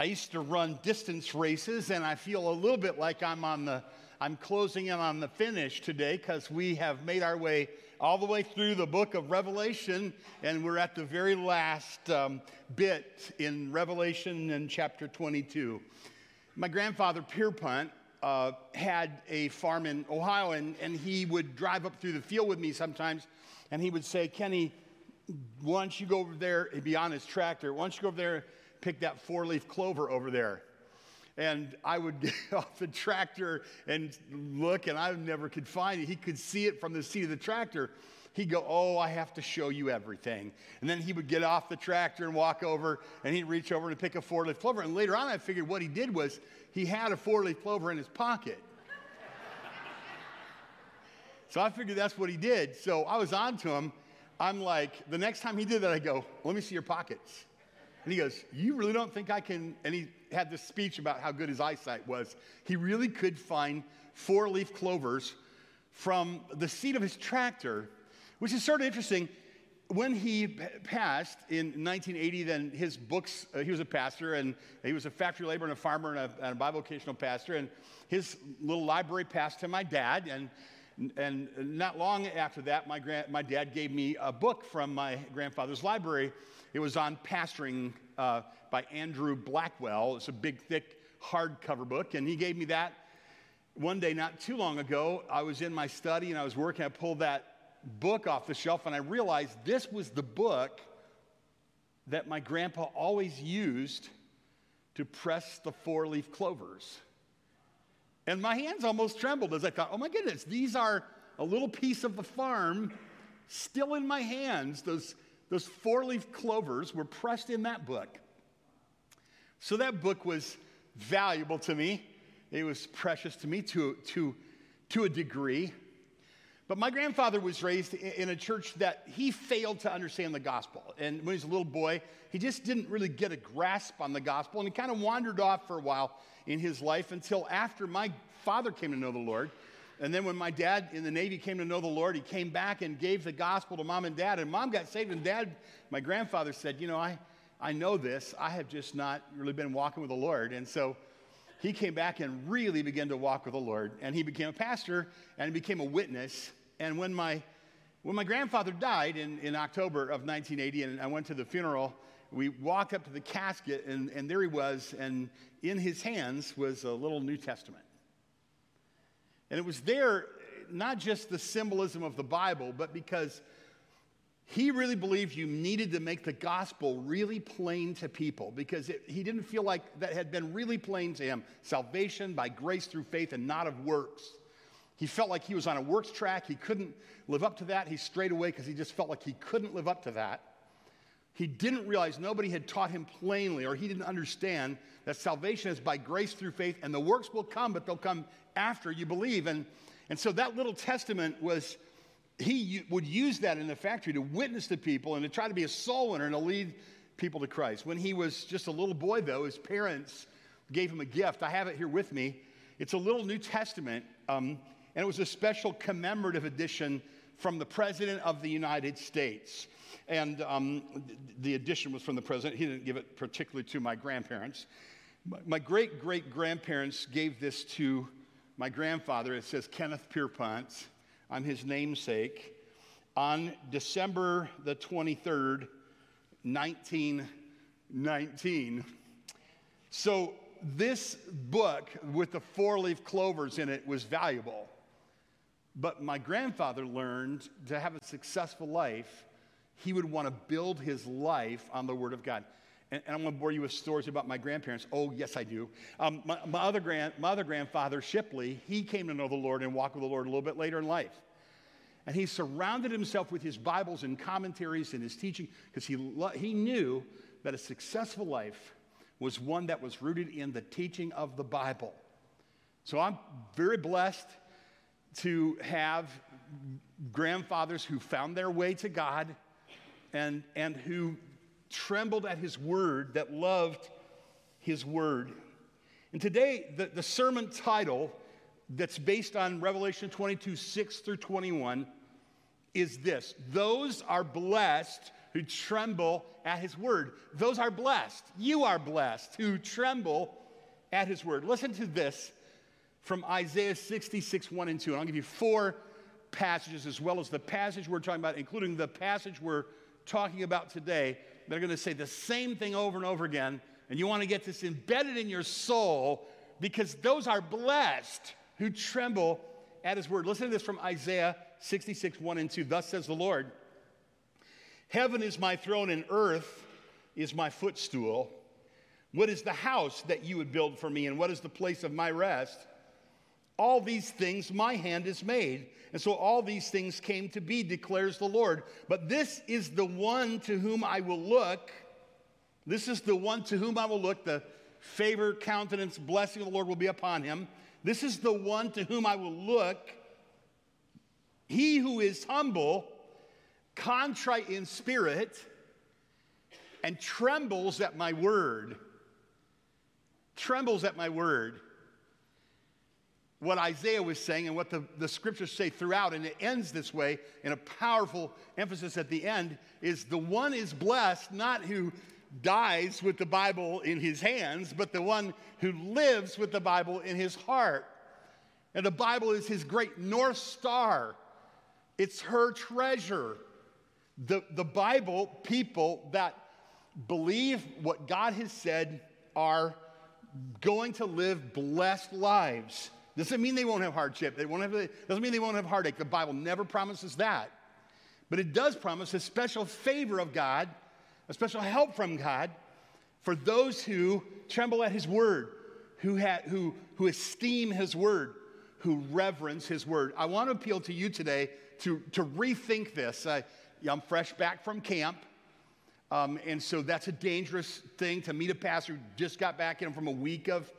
I used to run distance races, and I feel a little bit like I'm on the I'm closing in on the finish today because we have made our way all the way through the book of Revelation, and we're at the very last um, bit in Revelation in chapter 22. My grandfather, Pierpont, uh, had a farm in Ohio, and, and he would drive up through the field with me sometimes, and he would say, Kenny, why don't you go over there? He'd be on his tractor. Why don't you go over there, pick that four leaf clover over there? And I would get off the tractor and look, and I never could find it. He could see it from the seat of the tractor. He'd go, Oh, I have to show you everything. And then he would get off the tractor and walk over, and he'd reach over and pick a four leaf clover. And later on, I figured what he did was he had a four leaf clover in his pocket. so I figured that's what he did. So I was on to him. I'm like, the next time he did that, I go, Let me see your pockets. And he goes, You really don't think I can? And he had this speech about how good his eyesight was. He really could find four leaf clovers from the seat of his tractor, which is sort of interesting. When he passed in 1980, then his books, uh, he was a pastor and he was a factory laborer and a farmer and a, and a bivocational pastor. And his little library passed to my dad. And and not long after that, my, grand, my dad gave me a book from my grandfather's library. It was on pastoring uh, by Andrew Blackwood. It's a big, thick, hardcover book, and he gave me that one day not too long ago. I was in my study and I was working. I pulled that book off the shelf, and I realized this was the book that my grandpa always used to press the four leaf clovers. And my hands almost trembled as I thought, oh my goodness, these are a little piece of the farm still in my hands. Those, those four leaf clovers were pressed in that book. So that book was valuable to me. It was precious to me to, to, to a degree. But my grandfather was raised in a church that he failed to understand the gospel. And when he was a little boy, he just didn't really get a grasp on the gospel. And he kind of wandered off for a while in his life until after my father came to know the Lord. And then when my dad in the Navy came to know the Lord, he came back and gave the gospel to mom and dad. And mom got saved. And dad, my grandfather said, You know, I, I know this. I have just not really been walking with the Lord. And so he came back and really began to walk with the Lord. And he became a pastor and he became a witness and when my, when my grandfather died in, in October of 1980, and I went to the funeral, we walked up to the casket, and, and there he was, and in his hands was a little New Testament. And it was there, not just the symbolism of the Bible, but because he really believed you needed to make the gospel really plain to people because it, he didn't feel like that had been really plain to him salvation by grace through faith and not of works. He felt like he was on a works track. He couldn't live up to that. He strayed away because he just felt like he couldn't live up to that. He didn't realize nobody had taught him plainly, or he didn't understand that salvation is by grace through faith, and the works will come, but they'll come after you believe. And, and so that little testament was, he would use that in the factory to witness to people and to try to be a soul winner and to lead people to Christ. When he was just a little boy, though, his parents gave him a gift. I have it here with me. It's a little New Testament. Um, and it was a special commemorative edition from the President of the United States. And um, the edition was from the President. He didn't give it particularly to my grandparents. My great great grandparents gave this to my grandfather. It says Kenneth Pierpont on his namesake on December the 23rd, 1919. So, this book with the four leaf clovers in it was valuable. But my grandfather learned to have a successful life, he would want to build his life on the Word of God. And, and I'm going to bore you with stories about my grandparents. Oh, yes, I do. Um, my, my, other grand, my other grandfather, Shipley, he came to know the Lord and walk with the Lord a little bit later in life. And he surrounded himself with his Bibles and commentaries and his teaching because he, lo- he knew that a successful life was one that was rooted in the teaching of the Bible. So I'm very blessed to have grandfathers who found their way to God and, and who trembled at his word, that loved his word. And today, the, the sermon title that's based on Revelation 22 6 through 21 is this those are blessed who tremble at his word. Those are blessed. You are blessed who tremble at his word. Listen to this from Isaiah 66, 1 and 2. And I'll give you four passages as well as the passage we're talking about, including the passage we're talking about today. They're going to say the same thing over and over again. And you want to get this embedded in your soul because those are blessed who tremble at his word. Listen to this from Isaiah 66, 1 and 2. Thus says the Lord Heaven is my throne, and earth is my footstool. What is the house that you would build for me, and what is the place of my rest? All these things my hand has made. And so all these things came to be, declares the Lord. But this is the one to whom I will look. This is the one to whom I will look. The favor, countenance, blessing of the Lord will be upon him. This is the one to whom I will look. He who is humble contrite in spirit, and trembles at my word. Trembles at my word. What Isaiah was saying and what the, the scriptures say throughout, and it ends this way in a powerful emphasis at the end is the one is blessed, not who dies with the Bible in his hands, but the one who lives with the Bible in his heart. And the Bible is his great North Star, it's her treasure. The, the Bible, people that believe what God has said are going to live blessed lives. Doesn't mean they won't have hardship. They won't have, doesn't mean they won't have heartache. The Bible never promises that. But it does promise a special favor of God, a special help from God for those who tremble at His word, who, ha- who, who esteem His word, who reverence His word. I want to appeal to you today to, to rethink this. I, I'm fresh back from camp. Um, and so that's a dangerous thing to meet a pastor who just got back in from a week of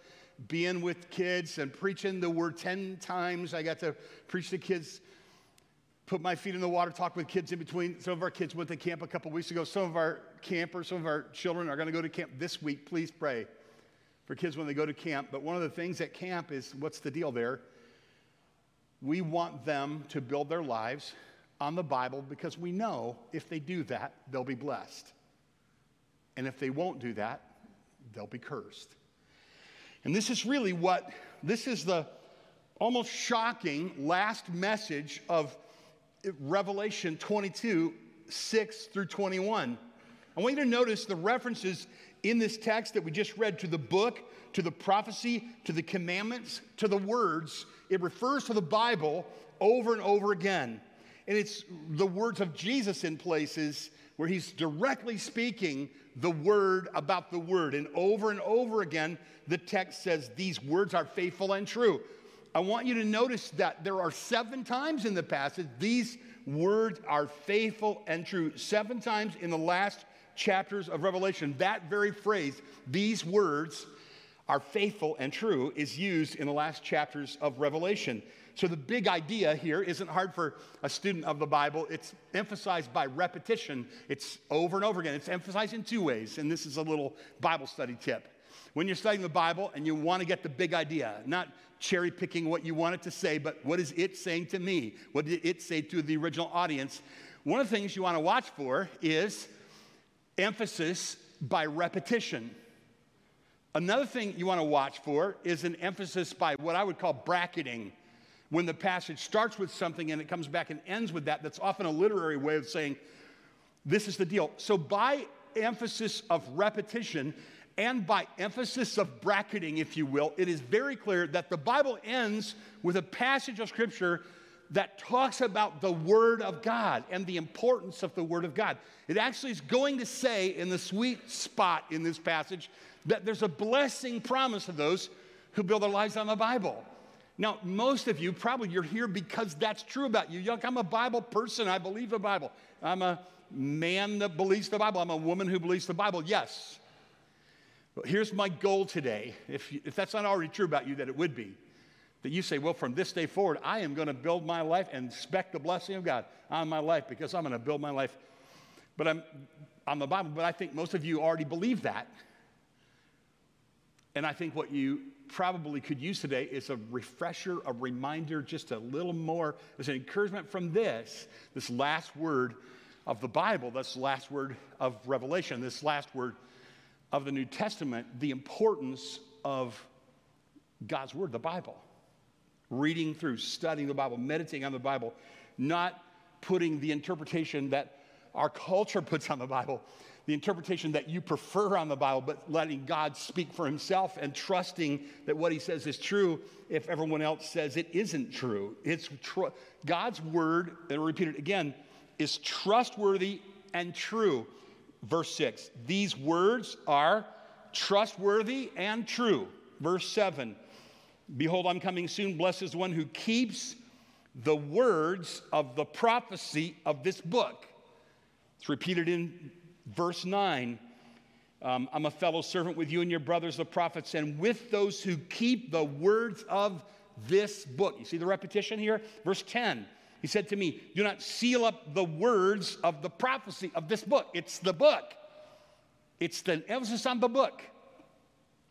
being with kids and preaching the word 10 times. I got to preach to kids, put my feet in the water, talk with kids in between. Some of our kids went to camp a couple weeks ago. Some of our campers, some of our children are going to go to camp this week. Please pray for kids when they go to camp. But one of the things at camp is what's the deal there? We want them to build their lives on the Bible because we know if they do that, they'll be blessed. And if they won't do that, they'll be cursed. And this is really what, this is the almost shocking last message of Revelation 22 6 through 21. I want you to notice the references in this text that we just read to the book, to the prophecy, to the commandments, to the words. It refers to the Bible over and over again. And it's the words of Jesus in places where he's directly speaking the word about the word. And over and over again, the text says these words are faithful and true. I want you to notice that there are seven times in the passage these words are faithful and true. Seven times in the last chapters of Revelation, that very phrase, these words are faithful and true, is used in the last chapters of Revelation. So the big idea here isn't hard for a student of the Bible. It's emphasized by repetition. It's over and over again. It's emphasized in two ways, and this is a little Bible study tip. When you're studying the Bible and you want to get the big idea, not cherry picking what you want it to say, but what is it saying to me? What did it say to the original audience? One of the things you want to watch for is emphasis by repetition. Another thing you want to watch for is an emphasis by what I would call bracketing when the passage starts with something and it comes back and ends with that, that's often a literary way of saying, this is the deal. So, by emphasis of repetition and by emphasis of bracketing, if you will, it is very clear that the Bible ends with a passage of Scripture that talks about the Word of God and the importance of the Word of God. It actually is going to say in the sweet spot in this passage that there's a blessing promise to those who build their lives on the Bible. Now, most of you, probably you're here because that's true about you. You're like, I'm a Bible person. I believe the Bible. I'm a man that believes the Bible. I'm a woman who believes the Bible. Yes. But here's my goal today. If, if that's not already true about you, that it would be. That you say, well, from this day forward, I am going to build my life and expect the blessing of God on my life because I'm going to build my life. But I'm on the Bible, but I think most of you already believe that. And I think what you probably could use today is a refresher, a reminder, just a little more as an encouragement from this, this last word of the Bible, this last word of Revelation, this last word of the New Testament, the importance of God's Word, the Bible. Reading through, studying the Bible, meditating on the Bible, not putting the interpretation that our culture puts on the Bible, the interpretation that you prefer on the Bible, but letting God speak for himself and trusting that what he says is true if everyone else says it isn't true. It's tr- God's word, and I'll repeat it again, is trustworthy and true. Verse 6 These words are trustworthy and true. Verse 7 Behold, I'm coming soon. Blessed is one who keeps the words of the prophecy of this book. It's repeated in verse 9. Um, I'm a fellow servant with you and your brothers, the prophets, and with those who keep the words of this book. You see the repetition here? Verse 10. He said to me, Do not seal up the words of the prophecy of this book. It's the book, it's the emphasis on the book.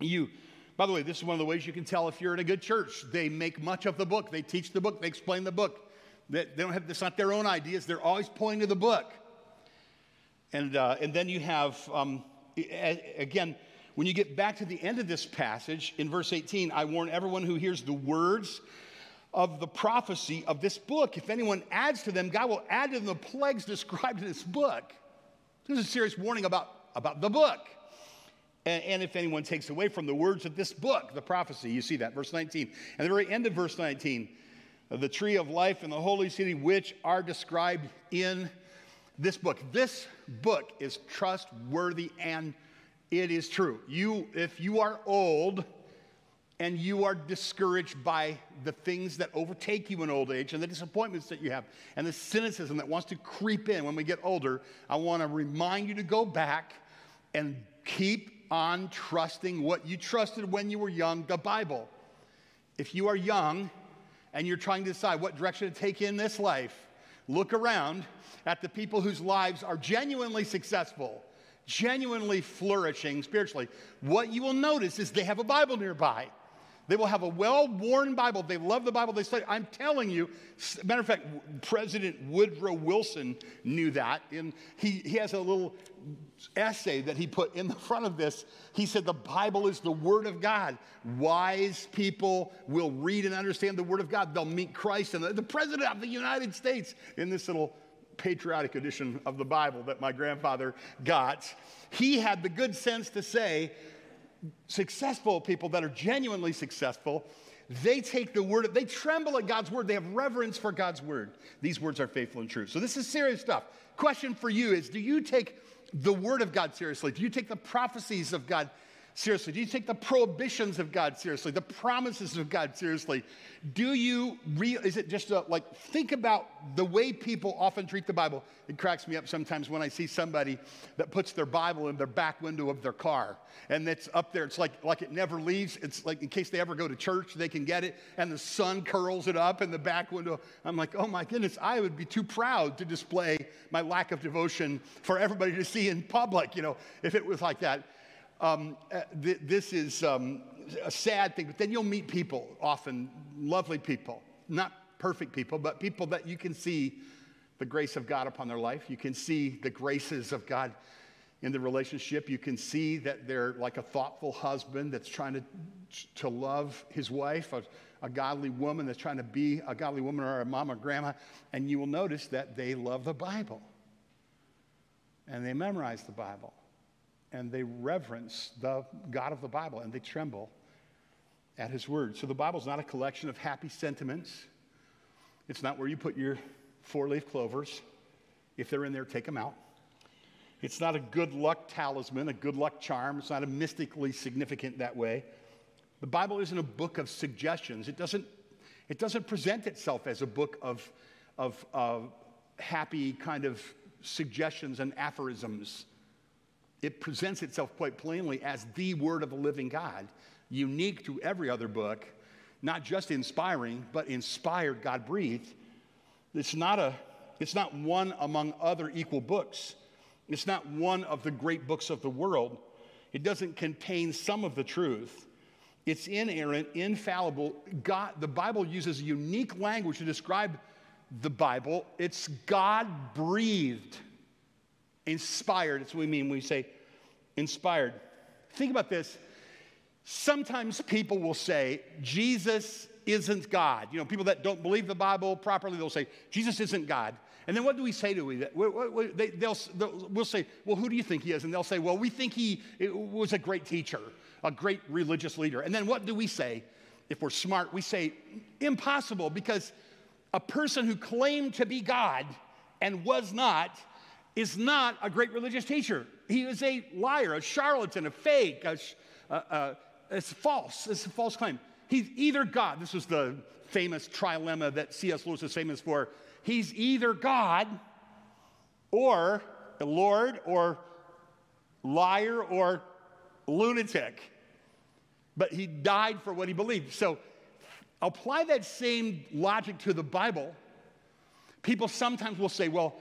You, by the way, this is one of the ways you can tell if you're in a good church. They make much of the book, they teach the book, they explain the book. They, they don't have, it's not their own ideas, they're always pointing to the book. And, uh, and then you have, um, again, when you get back to the end of this passage in verse 18, I warn everyone who hears the words of the prophecy of this book. If anyone adds to them, God will add to them the plagues described in this book. This is a serious warning about, about the book. And, and, if anyone takes away from the words of this book, the prophecy, you see that, verse 19. And the very end of verse 19, the tree of life and the holy city, which are described in this book. This book is trustworthy and it is true. You, if you are old, and you are discouraged by the things that overtake you in old age and the disappointments that you have and the cynicism that wants to creep in when we get older, I want to remind you to go back and keep on trusting what you trusted when you were young the Bible. If you are young and you're trying to decide what direction to take in this life, look around at the people whose lives are genuinely successful, genuinely flourishing spiritually. What you will notice is they have a Bible nearby. They will have a well worn Bible. They love the Bible. They study. I'm telling you, matter of fact, President Woodrow Wilson knew that. And he, he has a little essay that he put in the front of this. He said, The Bible is the Word of God. Wise people will read and understand the Word of God. They'll meet Christ and the, the President of the United States in this little patriotic edition of the Bible that my grandfather got. He had the good sense to say, successful people that are genuinely successful, they take the word, they tremble at God's word, they have reverence for God's word. These words are faithful and true. So this is serious stuff. Question for you is do you take the word of God seriously? Do you take the prophecies of God seriously? Do you take the prohibitions of God seriously? The promises of God seriously? Do you real? Is it just a, like think about the way people often treat the Bible? It cracks me up sometimes when I see somebody that puts their Bible in their back window of their car, and it's up there. It's like like it never leaves. It's like in case they ever go to church, they can get it, and the sun curls it up in the back window. I'm like, oh my goodness, I would be too proud to display my lack of devotion for everybody to see in public. You know, if it was like that. Um, uh, th- this is um, a sad thing, but then you'll meet people, often lovely people, not perfect people, but people that you can see the grace of God upon their life. You can see the graces of God in the relationship. You can see that they're like a thoughtful husband that's trying to, to love his wife, a, a godly woman that's trying to be a godly woman or a mom or grandma. And you will notice that they love the Bible and they memorize the Bible and they reverence the God of the Bible and they tremble at his word. So the Bible is not a collection of happy sentiments. It's not where you put your four leaf clovers. If they're in there, take them out. It's not a good luck talisman, a good luck charm. It's not a mystically significant that way. The Bible isn't a book of suggestions. It doesn't, it doesn't present itself as a book of, of uh, happy kind of suggestions and aphorisms. It presents itself quite plainly as the Word of the living God, unique to every other book, not just inspiring, but inspired, God breathed. It's not, a, it's not one among other equal books. It's not one of the great books of the world. It doesn't contain some of the truth. It's inerrant, infallible. God, the Bible uses unique language to describe the Bible. It's God breathed, inspired. That's what we mean when we say inspired. Think about this. Sometimes people will say, Jesus isn't God. You know, people that don't believe the Bible properly, they'll say, Jesus isn't God. And then what do we say to them? They, will we'll say, well, who do you think he is? And they'll say, well, we think he was a great teacher, a great religious leader. And then what do we say? If we're smart, we say, impossible, because a person who claimed to be God and was not is not a great religious teacher. He is a liar, a charlatan, a fake, a, a, a, it's false. It's a false claim. He's either God, this was the famous trilemma that C.S. Lewis is famous for. He's either God or the Lord or liar or lunatic. But he died for what he believed. So apply that same logic to the Bible. People sometimes will say, well,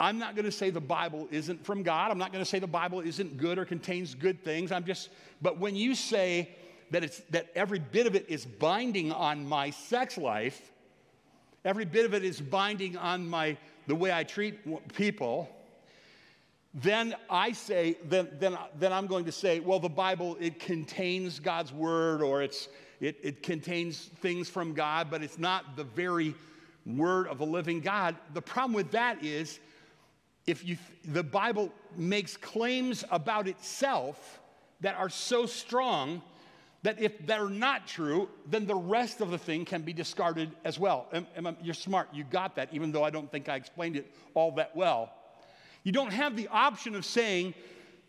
I'm not going to say the Bible isn't from God. I'm not going to say the Bible isn't good or contains good things. I'm just, but when you say that it's that every bit of it is binding on my sex life, every bit of it is binding on my the way I treat people, then I say, then, then, then I'm going to say, well, the Bible, it contains God's word or it's, it, it contains things from God, but it's not the very word of a living God. The problem with that is if you, the Bible makes claims about itself that are so strong that if they're not true, then the rest of the thing can be discarded as well. you're smart, you got that, even though I don't think I explained it all that well. You don't have the option of saying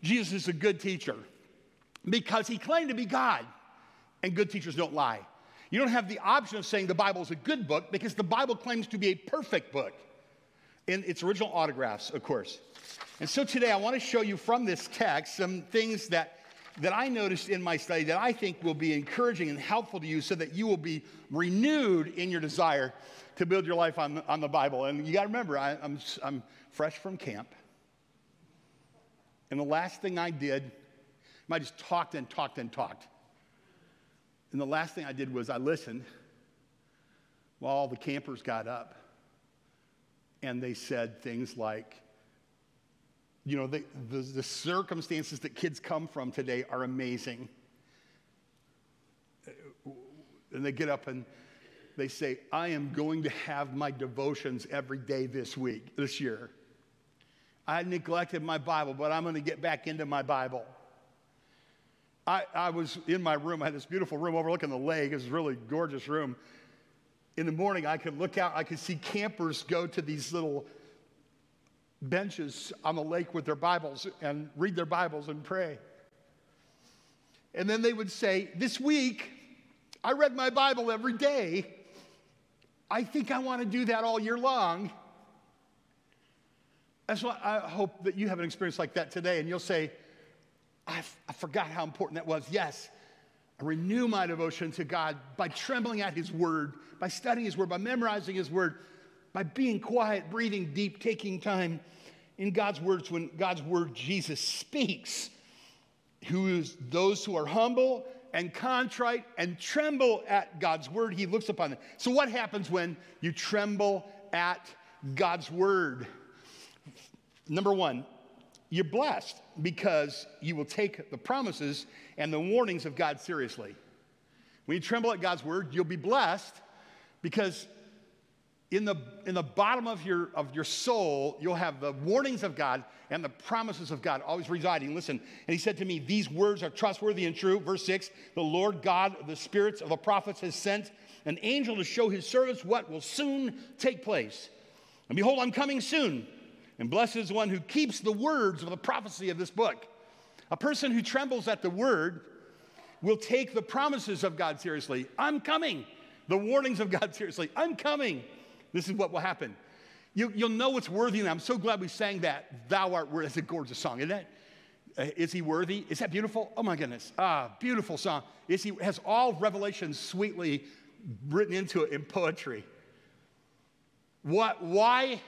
Jesus is a good teacher because he claimed to be God, and good teachers don't lie. You don't have the option of saying the Bible is a good book because the Bible claims to be a perfect book in its original autographs, of course. And so today I want to show you from this text some things that, that I noticed in my study that I think will be encouraging and helpful to you so that you will be renewed in your desire to build your life on, on the Bible. And you got to remember, I, I'm, I'm fresh from camp. And the last thing I did, I just talked and talked and talked. And the last thing I did was I listened while all the campers got up and they said things like, you know, the, the, the, circumstances that kids come from today are amazing. And they get up and they say, I am going to have my devotions every day this week, this year. I neglected my Bible, but I'm going to get back into my Bible. I, I was in my room. I had this beautiful room overlooking the lake. It was a really gorgeous room in the morning, I could look out, I could see campers go to these little benches on the lake with their Bibles and read their Bibles and pray. And then they would say, This week, I read my Bible every day. I think I want to do that all year long. That's why I hope that you have an experience like that today and you'll say, I, forgot how important that was. Yes, I renew my devotion to God by trembling at His Word, by studying His Word, by memorizing His Word, by being quiet, breathing deep, taking time in God's words when God's Word, Jesus, speaks. Who is those who are humble and contrite and tremble at God's Word, He looks upon them. So, what happens when you tremble at God's Word? Number one, you're blessed because you will take the promises and the warnings of God seriously. When you tremble at God's word, you'll be blessed because in the, in the bottom of your, of your soul, you'll have the warnings of God and the promises of God always residing. Listen, and he said to me, These words are trustworthy and true. Verse 6 The Lord God, of the spirits of the prophets, has sent an angel to show his servants what will soon take place. And behold, I'm coming soon. And blessed is one who keeps the words of the prophecy of this book. A person who trembles at the word will take the promises of God seriously. I'm coming. The warnings of God seriously. I'm coming. This is what will happen. You, will know it's worthy, and I'm so glad we sang that. Thou art worthy. That's a gorgeous song, isn't it? Uh, is he worthy? Is that beautiful? Oh my goodness. Ah, beautiful song. Is he has all revelation sweetly written into it in poetry. What, why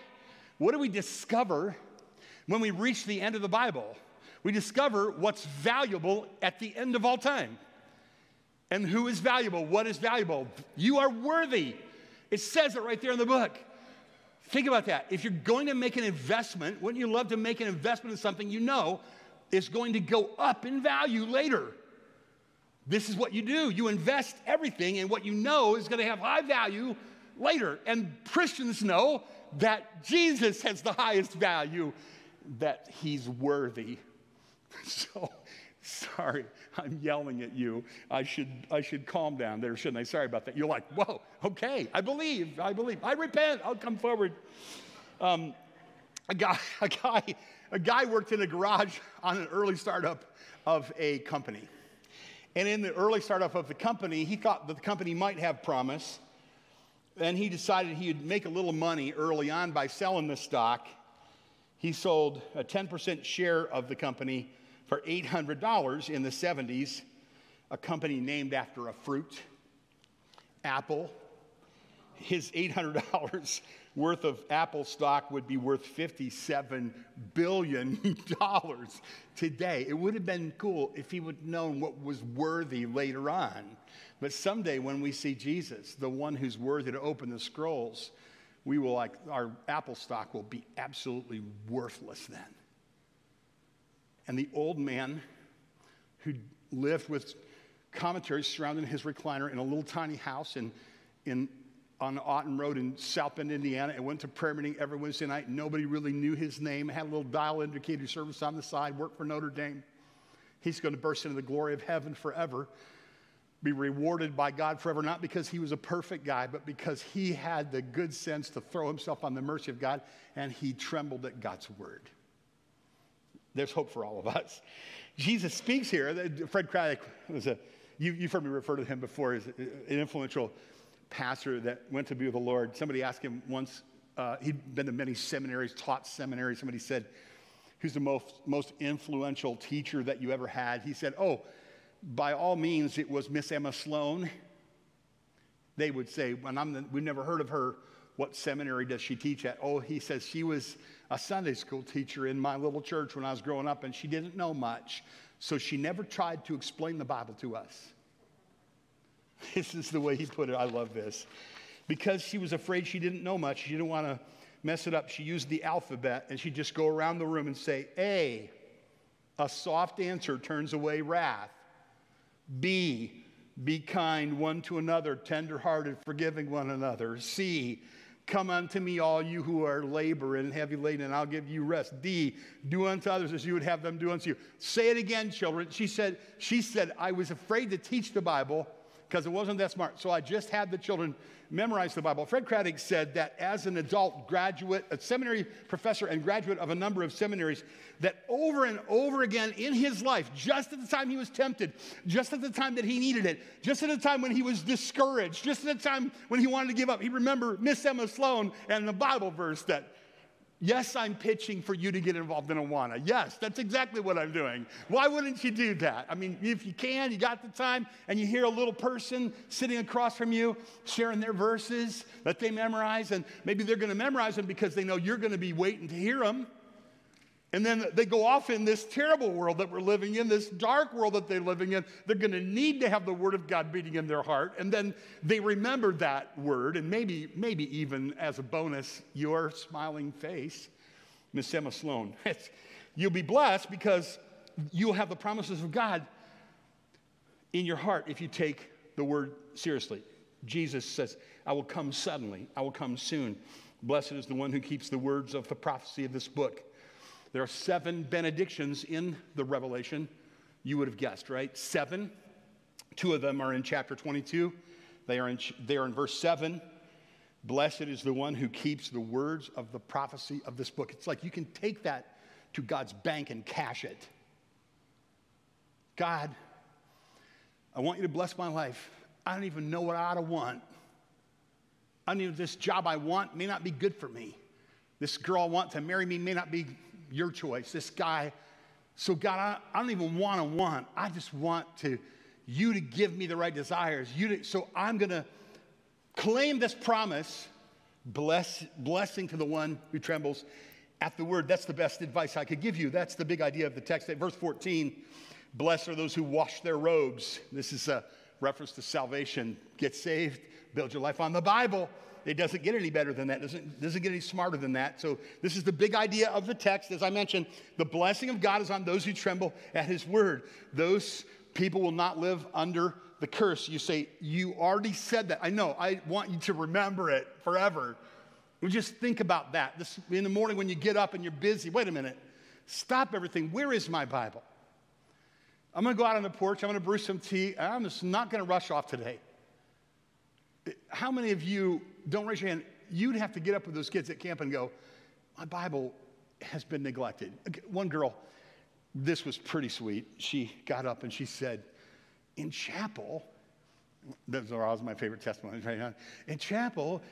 what do we discover when we reach the end of the Bible? We discover what's valuable at the end of all time. And who is valuable? What is valuable? You are worthy. It says it right there in the book. Think about that. If you're going to make an investment, wouldn't you love to make an investment in something you know is going to go up in value later? This is what you do. You invest everything in what you know is going to have high value later. And Christians know that Jesus has the highest value, that he's worthy. So, sorry, I'm yelling at you. I should, I should calm down there, shouldn't I? Sorry about that. You're like, whoa, okay, I believe, I believe. I repent, I'll come forward. Um, a guy, a guy, a guy worked in a garage on an early startup of a company. And in the early startup of the company, he thought that the company might have promise. And he decided he would make a little money early on by selling the stock. He sold a 10% share of the company for $800 in the 70s, a company named after a fruit, Apple. His $800 worth of Apple stock would be worth $57 billion today. It would have been cool if he would known what was worthy later on. But someday when we see Jesus, the one who's worthy to open the scrolls, we will like, our Apple stock will be absolutely worthless then. And the old man who lived with commentaries surrounding his recliner in a little tiny house in, in, on Auten Road in South Bend, Indiana, and went to prayer meeting every Wednesday night. Nobody really knew his name, had a little dial indicator service on the side, worked for Notre Dame. He's going to burst into the glory of heaven forever, be rewarded by God forever, not because he was a perfect guy, but because he had the good sense to throw himself on the mercy of God and he trembled at God's word. There's hope for all of us. Jesus speaks here. Fred Craddock was a, you, you've heard me refer to him before as an influential pastor that went to be with the Lord. Somebody asked him once, uh, he'd been to many seminaries, taught seminaries. Somebody said, Who's the most, most influential teacher that you ever had? He said, Oh, by all means, it was Miss Emma Sloan. They would say, when I'm the, we've never heard of her, what seminary does she teach at? Oh, he says she was a Sunday school teacher in my little church when I was growing up, and she didn't know much. So she never tried to explain the Bible to us. This is the way he put it. I love this. Because she was afraid she didn't know much, she didn't want to mess it up. She used the alphabet and she'd just go around the room and say, A, a soft answer turns away wrath. B, be kind one to another, tenderhearted, forgiving one another. C, Come unto me, all you who are laboring and heavy laden, and I'll give you rest. D, do unto others as you would have them do unto you. Say it again, children. She said, she said, I was afraid to teach the Bible because it wasn't that smart. So I just had the children memorize the Bible. Fred Craddock said that as an adult graduate, a seminary professor and graduate of a number of seminaries, that over and over again in his life, just at the time he was tempted, just at the time that he needed it, just at the time when he was discouraged, just at the time when he wanted to give up, he remembered Miss Emma Sloan and the Bible verse that Yes, I'm pitching for you to get involved in Awana. Yes, that's exactly what I'm doing. Why wouldn't you do that? I mean, if you can, you got the time, and you hear a little person sitting across from you sharing their verses that they memorize, and maybe they're going to memorize them because they know you're going to be waiting to hear them. And then they go off in this terrible world that we're living in, this dark world that they're living in. They're going to need to have the word of God beating in their heart. And then they remember that word, and maybe, maybe even as a bonus, your smiling face, Miss Emma Sloan. You'll be blessed because you'll have the promises of God in your heart if you take the word seriously. Jesus says, I will come suddenly, I will come soon. Blessed is the one who keeps the words of the prophecy of this book. There are seven benedictions in the Revelation. You would have guessed, right? Seven. Two of them are in chapter 22. They are in, they are in verse 7. Blessed is the one who keeps the words of the prophecy of this book. It's like you can take that to God's bank and cash it. God, I want you to bless my life. I don't even know what I ought to want. I don't even, this job I want may not be good for me. This girl I want to marry me may not be your choice. This guy. So, God, I, I don't even want to want. I just want to you to give me the right desires. You to, so I'm going to claim this promise. Bless, blessing to the one who trembles at the word. That's the best advice I could give you. That's the big idea of the text. Verse 14, blessed are those who wash their robes. This is a reference to salvation. Get saved, build your life on the Bible. It doesn't get any better than that, doesn't, doesn't get any smarter than that. So, this is the big idea of the text. As I mentioned, the blessing of God is on those who tremble at his word. Those people will not live under the curse. You say, You already said that. I know. I want you to remember it forever. We just think about that. This, in the morning when you get up and you're busy, wait a minute. Stop everything. Where is my Bible? I'm going to go out on the porch. I'm going to brew some tea. I'm just not going to rush off today. How many of you, don't raise your hand, you'd have to get up with those kids at camp and go, My Bible has been neglected. One girl, this was pretty sweet. She got up and she said, In chapel, those are always my favorite testimonies right now. In chapel,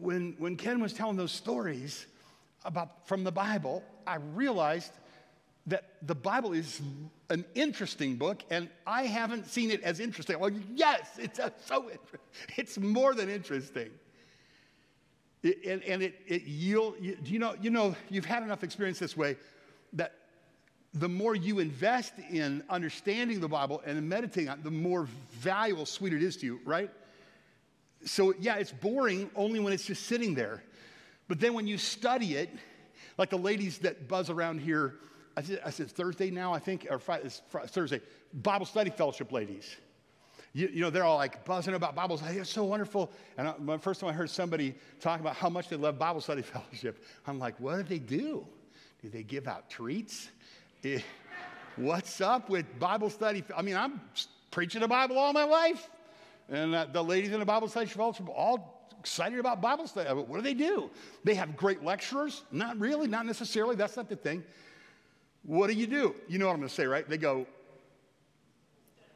when, when Ken was telling those stories about from the Bible, I realized that the Bible is an interesting book, and I haven't seen it as interesting. Well, yes, it's so it's more than interesting. It, and, and it, it yield, you, you know, you know, you've had enough experience this way that the more you invest in understanding the Bible and meditating on it, the more valuable, sweet it is to you, right? So, yeah, it's boring only when it's just sitting there. But then when you study it, like the ladies that buzz around here, I said, I said Thursday now, I think, or Friday, Thursday, Bible study fellowship ladies. You, you, know, they're all like buzzing about Bible study. It's so wonderful. And I, my first time I heard somebody talk about how much they love Bible study fellowship, I'm like, what do they do? Do they give out treats? Eh, what's up with Bible study? I mean, I'm preaching the Bible all my life. And uh, the ladies in the Bible study fellowship all excited about Bible study. What do they do? They have great lecturers? Not really, not necessarily. That's not the thing. What do you do? You know what I'm going to say, right? They go,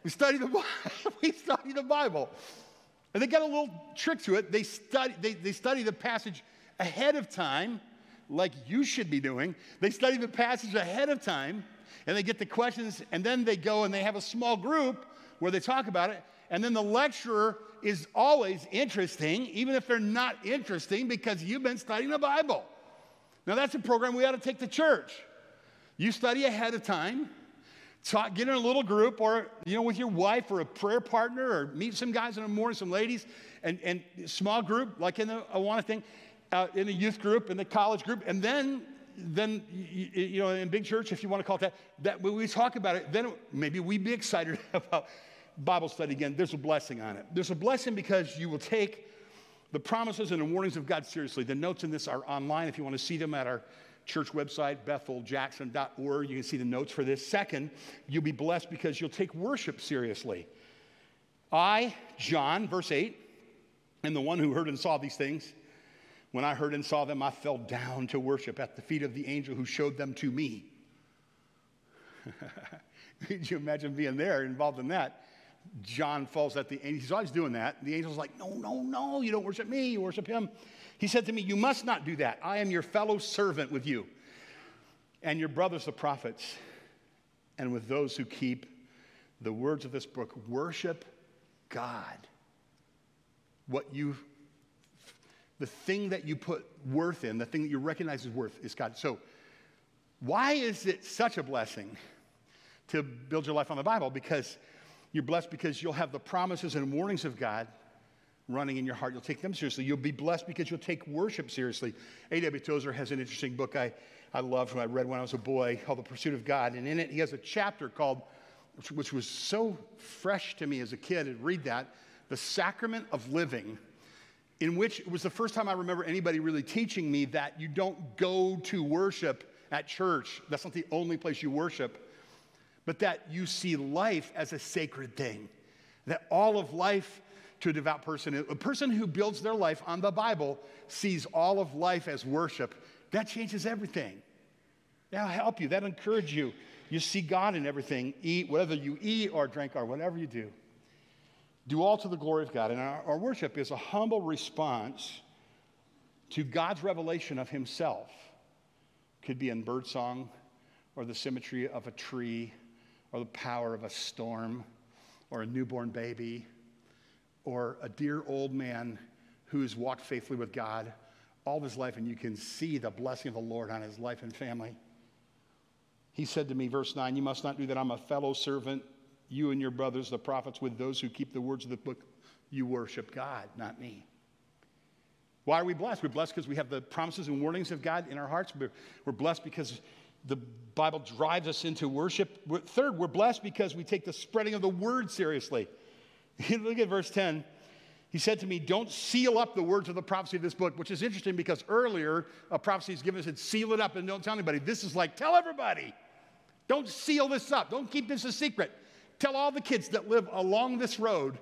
we study the Bible. we study the Bible. And they got a little trick to it. They study, they, they study the passage ahead of time, like you should be doing. They study the passage ahead of time, and they get the questions, and then they go and they have a small group where they talk about it. And then the lecturer is always interesting, even if they're not interesting, because you've been studying the Bible. Now, that's a program we ought to take to church. You study ahead of time, talk, get in a little group or, you know, with your wife or a prayer partner or meet some guys in the morning, some ladies, and, and small group, like in the I Awana thing, uh, in the youth group, in the college group, and then then you, you know in big church if you want to call it that that when we talk about it then maybe we'd be excited about bible study again. There's a blessing on it. There's a blessing because you will take the promises and the warnings of god seriously. The notes in this are online if you want to see them at our church website, betheljackson.org. You can see the notes for this. Second, you'll be blessed because you'll take worship seriously. I, John, verse 8, am the one who heard and saw these things. When I heard and saw them, I fell down to worship at the feet of the angel who showed them to me. Could you imagine being there, involved in that? John falls at the angel. He's always doing that. The angel's like, No, no, no, you don't worship me, you worship him. He said to me, You must not do that. I am your fellow servant with you and your brothers, the prophets, and with those who keep the words of this book. Worship God. What you, the thing that you put worth in, the thing that you recognize as worth is God. So, why is it such a blessing to build your life on the Bible? Because you're blessed because you'll have the promises and warnings of God running in your heart. You'll take them seriously. You'll be blessed because you'll take worship seriously. A.W. Tozer has an interesting book I, I loved when I read when I was a boy called The Pursuit of God. And in it, he has a chapter called, which was so fresh to me as a kid, and read that, The Sacrament of Living, in which it was the first time I remember anybody really teaching me that you don't go to worship at church. That's not the only place you worship, but that you see life as a sacred thing. That all of life to a devout person. A person who builds their life on the Bible sees all of life as worship. That changes everything. That'll help you, that'll encourage you. You see God in everything. Eat, whether you eat or drink or whatever you do. Do all to the glory of God. And our, our worship is a humble response to God's revelation of Himself. Could be in birdsong or the symmetry of a tree or the power of a storm or a newborn baby or a dear old man who's walked faithfully with God all of his life, and you can see the blessing of the Lord on his life and family. He said to me, verse 9, You must not do that. I'm a fellow servant you and your brothers, the prophets, with those who keep the words of the book, you worship God, not me. Why are we blessed? We're blessed because we have the promises and warnings of God in our hearts. We're, we're blessed because the Bible drives us into worship. Third, we're blessed because we take the spreading of the word seriously. Look at verse 10. He said to me, Don't seal up the words of the prophecy of this book, which is interesting because earlier a prophecy is given said, Seal it up and don't tell anybody. This is like, Tell everybody. Don't seal this up. Don't keep this a secret. Tell all the kids that live along this road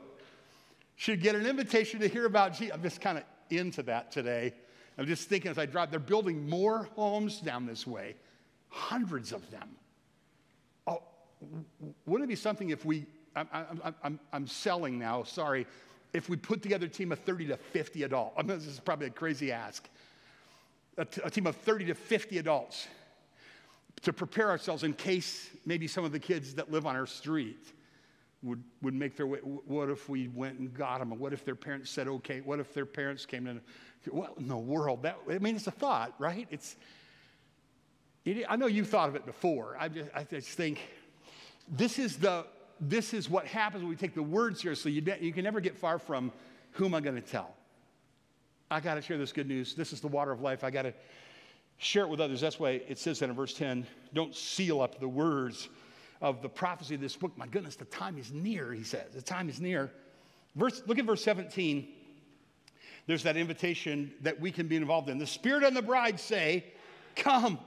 should get an invitation to hear about Jesus. I'm just kind of into that today. I'm just thinking as I drive, they're building more homes down this way, hundreds of them. Oh, wouldn't it be something if we, I'm, I'm, I'm, I'm selling now, sorry, if we put together a team of 30 to 50 adults? I mean, this is probably a crazy ask. A, t- a team of 30 to 50 adults to prepare ourselves in case maybe some of the kids that live on our street would, would make their way. What if we went and got them? What if their parents said, okay? What if their parents came in? What in the world? That, I mean, it's a thought, right? It's, it, I know you've thought of it before. I just, I just think this is, the, this is what happens when we take the word seriously. You, you can never get far from who am I going to tell? I got to share this good news. This is the water of life. I got to share it with others. That's why it says that in verse 10 don't seal up the words of the prophecy of this book. My goodness, the time is near, he says. The time is near. Verse, look at verse 17. There's that invitation that we can be involved in. The Spirit and the bride say, Come.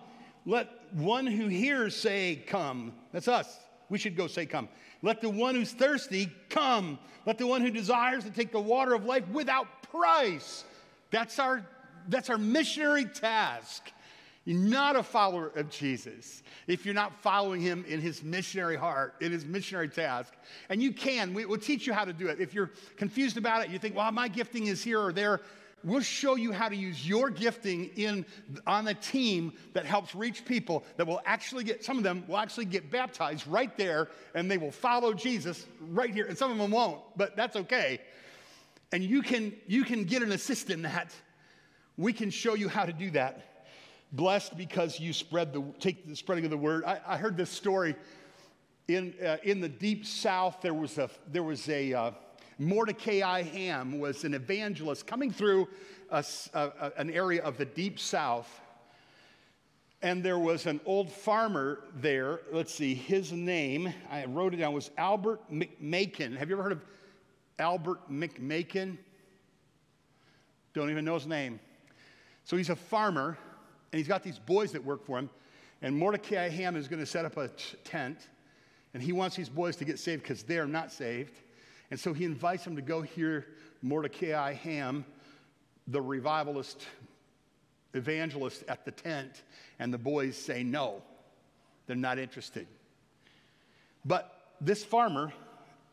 Let one who hears say, Come. That's us. We should go say, Come. Let the one who's thirsty come. Let the one who desires to take the water of life without price. That's our, that's our missionary task. You're not a follower of Jesus if you're not following him in his missionary heart, in his missionary task. And you can, we, will teach you how to do it. If you're confused about it, you think, well, my gifting is here or there, we'll show you how to use your gifting in, on a team that helps reach people that will actually get, some of them will actually get baptized right there and they will follow Jesus right here. And some of them won't, but that's okay. And you can, you can get an assist in that. We can show you how to do that blessed because you spread the, take the spreading of the word. I, I heard this story in, uh, in the deep south. There was a, there was a uh, Mordecai Ham was an evangelist coming through a, a, an area of the deep south. And there was an old farmer there. Let's see, his name, I wrote it down, was Albert McMakin. Have you ever heard of Albert McMakin? Don't even know his name. So he's a farmer and he's got these boys that work for him. And Mordecai Ham is going to set up a t- tent. And he wants these boys to get saved because they're not saved. And so he invites them to go hear Mordecai Ham, the revivalist evangelist, at the tent. And the boys say no, they're not interested. But this farmer,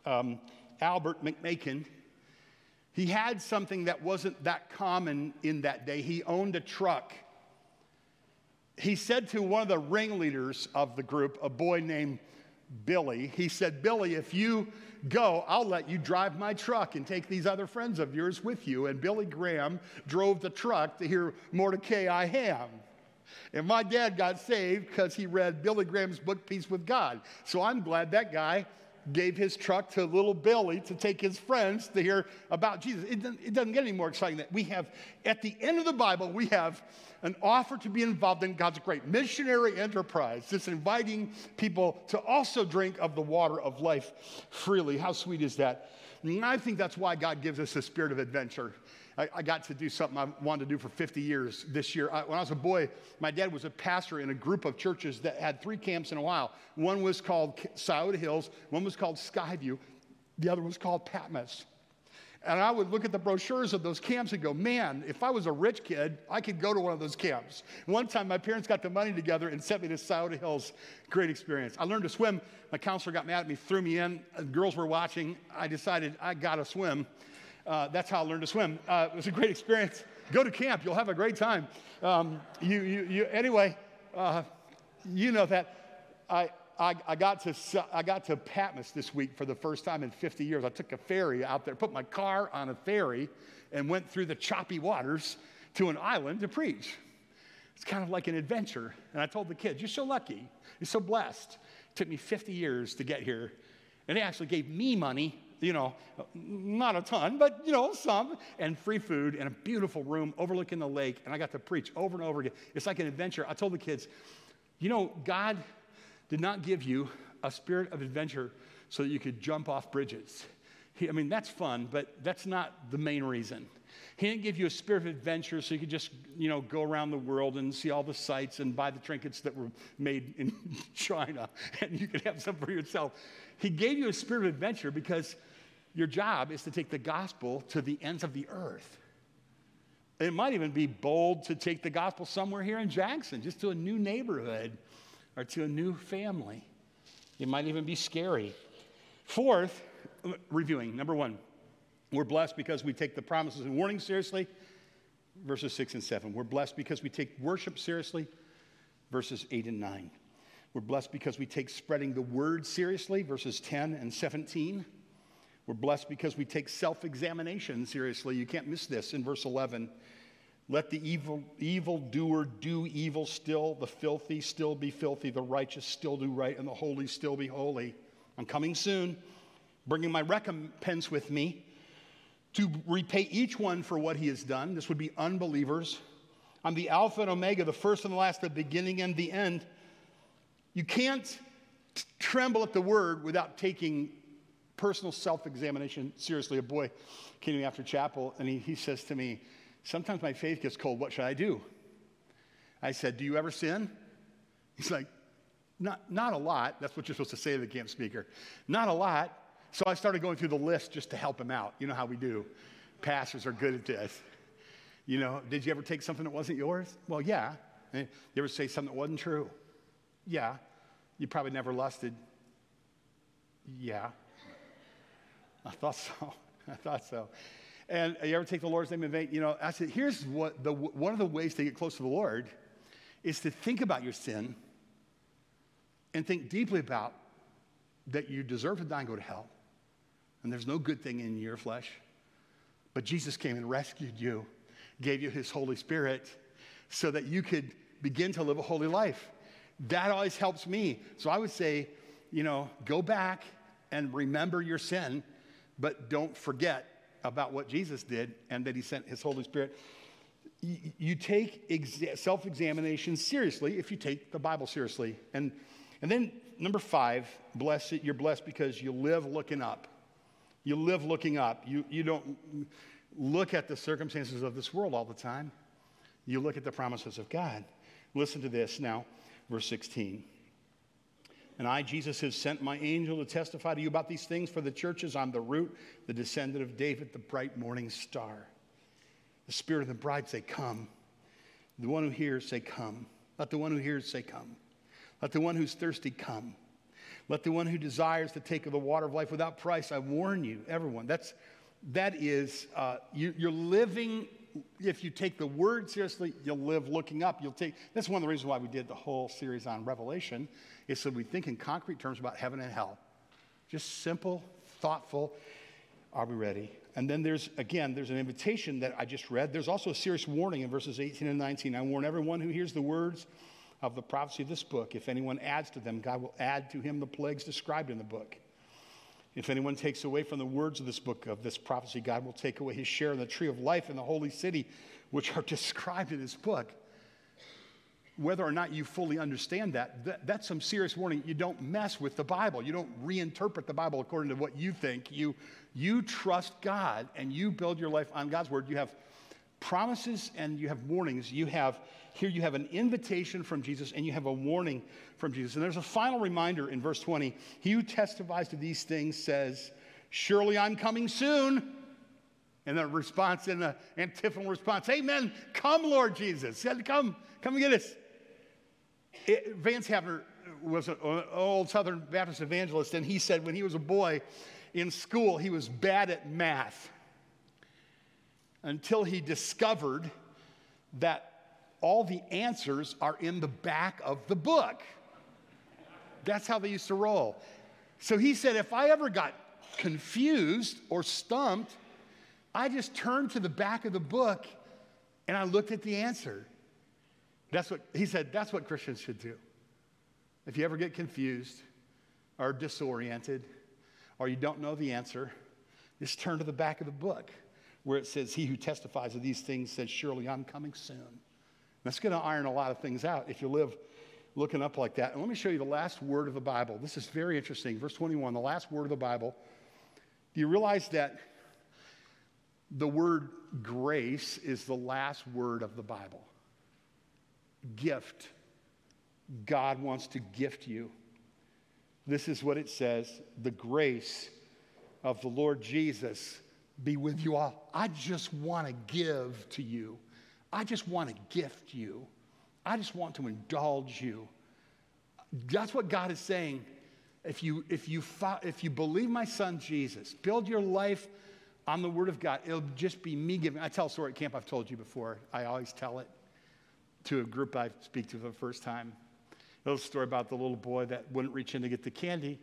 um, Albert McMakin, he had something that wasn't that common in that day. He owned a truck he said to one of the ringleaders of the group, a boy named Billy, he said, Billy, if you go, I'll let you drive my truck and take these other friends of yours with you. And Billy Graham drove the truck to hear Mordecai I Ham. And my dad got saved because he read Billy Graham's book, Peace with God. So I'm glad that guy gave his truck to little Billy to take his friends to hear about Jesus. It doesn't, it doesn't get any more exciting than that. We have, at the end of the Bible, we have an offer to be involved in God's great missionary enterprise, just inviting people to also drink of the water of life freely. How sweet is that? I think that's why God gives us a spirit of adventure. I, I, got to do something I wanted to do for 50 years this year. I, when I was a boy, my dad was a pastor in a group of churches that had three camps in a while. One was called Scioto Hills, one was called Skyview, the other was called Patmos. And I would look at the brochures of those camps and go, man, if I was a rich kid, I could go to one of those camps. One time, my parents got the money together and sent me to Scioto Hills. Great experience. I learned to swim. My counselor got mad at me, threw me in. The girls were watching. I decided I got to swim. Uh, that's how I learned to swim. Uh, it was a great experience. Go to camp, you'll have a great time. Um, you, you, you, anyway, uh, you know that. I, I, I, got to, I got to Patmos this week for the first time in 50 years. I took a ferry out there, put my car on a ferry, and went through the choppy waters to an island to preach. It's kind of like an adventure. And I told the kids, You're so lucky. You're so blessed. It took me 50 years to get here. And they actually gave me money, you know, not a ton, but, you know, some, and free food and a beautiful room overlooking the lake. And I got to preach over and over again. It's like an adventure. I told the kids, you know, God did not give you a spirit of adventure so that you could jump off bridges. He, I mean, that's fun, but that's not the main reason. He didn't give you a spirit of adventure so you could just, you know, go around the world and see all the sights and buy the trinkets that were made in China and you could have some for yourself. He gave you a spirit of adventure because your job is to take the gospel to the ends of the earth. It might even be bold to take the gospel somewhere here in Jackson, just to a new neighborhood or to a new family. It might even be scary. Fourth, reviewing number one, we're blessed because we take the promises and warnings seriously, verses 6 and 7. We're blessed because we take worship seriously, verses 8 and 9. We're blessed because we take spreading the word seriously, verses 10 and 17. We're blessed because we take self examination seriously. You can't miss this in verse 11. Let the evil evil doer do evil still, the filthy still be filthy, the righteous still do right, and the holy still be holy. I'm coming soon, bringing my recompense with me to repay each one for what he has done. This would be unbelievers. I'm the Alpha and Omega, the first and the last, the beginning and the end. You can't t- tremble at the word without taking personal self examination seriously. A boy came to me after chapel and he, he says to me, Sometimes my faith gets cold. What should I do? I said, Do you ever sin? He's like, Not, not a lot. That's what you're supposed to say to the camp speaker. Not a lot. So I started going through the list just to help him out. You know how we do. Pastors are good at this. You know, did you ever take something that wasn't yours? Well, yeah. Eh, you ever say something that wasn't true? Yeah. You probably never lusted. Yeah. I thought so. I thought so. And you ever take the Lord's name in vain? You know, I said, here's what the, one of the ways to get close to the Lord is to think about your sin and think deeply about that you deserve to die and go to hell and there's no good thing in your flesh. But Jesus came and rescued you, gave you his Holy Spirit so that you could begin to live a holy life. That always helps me. So I would say, you know, go back and remember your sin, but don't forget about what Jesus did and that he sent his Holy Spirit. You take exa- self examination seriously if you take the Bible seriously. And, and then, number five, blessed, you're blessed because you live looking up. You live looking up. You, you don't look at the circumstances of this world all the time. You look at the promises of God. Listen to this now, verse 16. And I, Jesus, have sent my angel to testify to you about these things for the churches. I'm the root, the descendant of David, the bright morning star. The spirit of the bride say, Come. The one who hears say, Come. Let the one who hears say, Come. Let the one who's thirsty come. Let the one who desires to take of the water of life without price, I warn you, everyone. That's, that is, uh, you, you're living, if you take the word seriously, you'll live looking up. You'll take, that's one of the reasons why we did the whole series on Revelation, is so we think in concrete terms about heaven and hell. Just simple, thoughtful. Are we ready? And then there's, again, there's an invitation that I just read. There's also a serious warning in verses 18 and 19. I warn everyone who hears the words of the prophecy of this book. If anyone adds to them, God will add to him the plagues described in the book. If anyone takes away from the words of this book of this prophecy, God will take away his share in the tree of life in the holy city, which are described in this book. Whether or not you fully understand that, that, that's some serious warning. You don't mess with the Bible. You don't reinterpret the Bible according to what you think. You, you trust God and you build your life on God's word. You have promises and you have warnings. You have here you have an invitation from Jesus and you have a warning from Jesus. And there's a final reminder in verse 20. He who testifies to these things says, Surely I'm coming soon. And the response in the antiphonal response, Amen. Come, Lord Jesus. Come, come and get us. It, Vance Havner was an old Southern Baptist evangelist, and he said when he was a boy in school, he was bad at math until he discovered that all the answers are in the back of the book. That's how they used to roll. So he said, if I ever got confused or stumped, I just turned to the back of the book and I looked at the answer. That's what he said, that's what Christians should do. If you ever get confused or disoriented, or you don't know the answer, just turn to the back of the book where it says, He who testifies of these things says, Surely I'm coming soon. That's going to iron a lot of things out if you live looking up like that. And let me show you the last word of the Bible. This is very interesting. Verse 21, the last word of the Bible. Do you realize that the word grace is the last word of the Bible? Gift. God wants to gift you. This is what it says the grace of the Lord Jesus be with you all. I just want to give to you. I just want to gift you. I just want to indulge you. That's what God is saying. If you, if you, if you believe my son Jesus, build your life on the word of God, it'll just be me giving. I tell a story at camp I've told you before. I always tell it to a group I speak to for the first time. A little story about the little boy that wouldn't reach in to get the candy,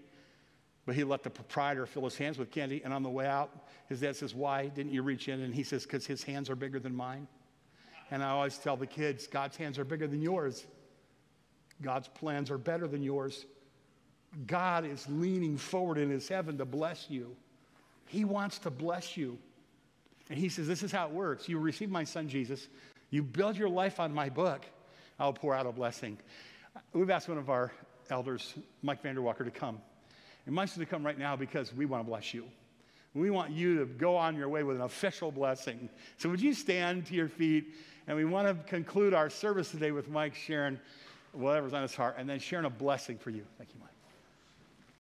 but he let the proprietor fill his hands with candy. And on the way out, his dad says, Why didn't you reach in? And he says, Because his hands are bigger than mine. And I always tell the kids, God's hands are bigger than yours. God's plans are better than yours. God is leaning forward in his heaven to bless you. He wants to bless you. And he says, This is how it works. You receive my son Jesus, you build your life on my book, I'll pour out a blessing. We've asked one of our elders, Mike Vanderwalker, to come. And Mike's going to come right now because we want to bless you. We want you to go on your way with an official blessing. So, would you stand to your feet? And we want to conclude our service today with Mike sharing whatever's on his heart and then sharing a blessing for you. Thank you, Mike.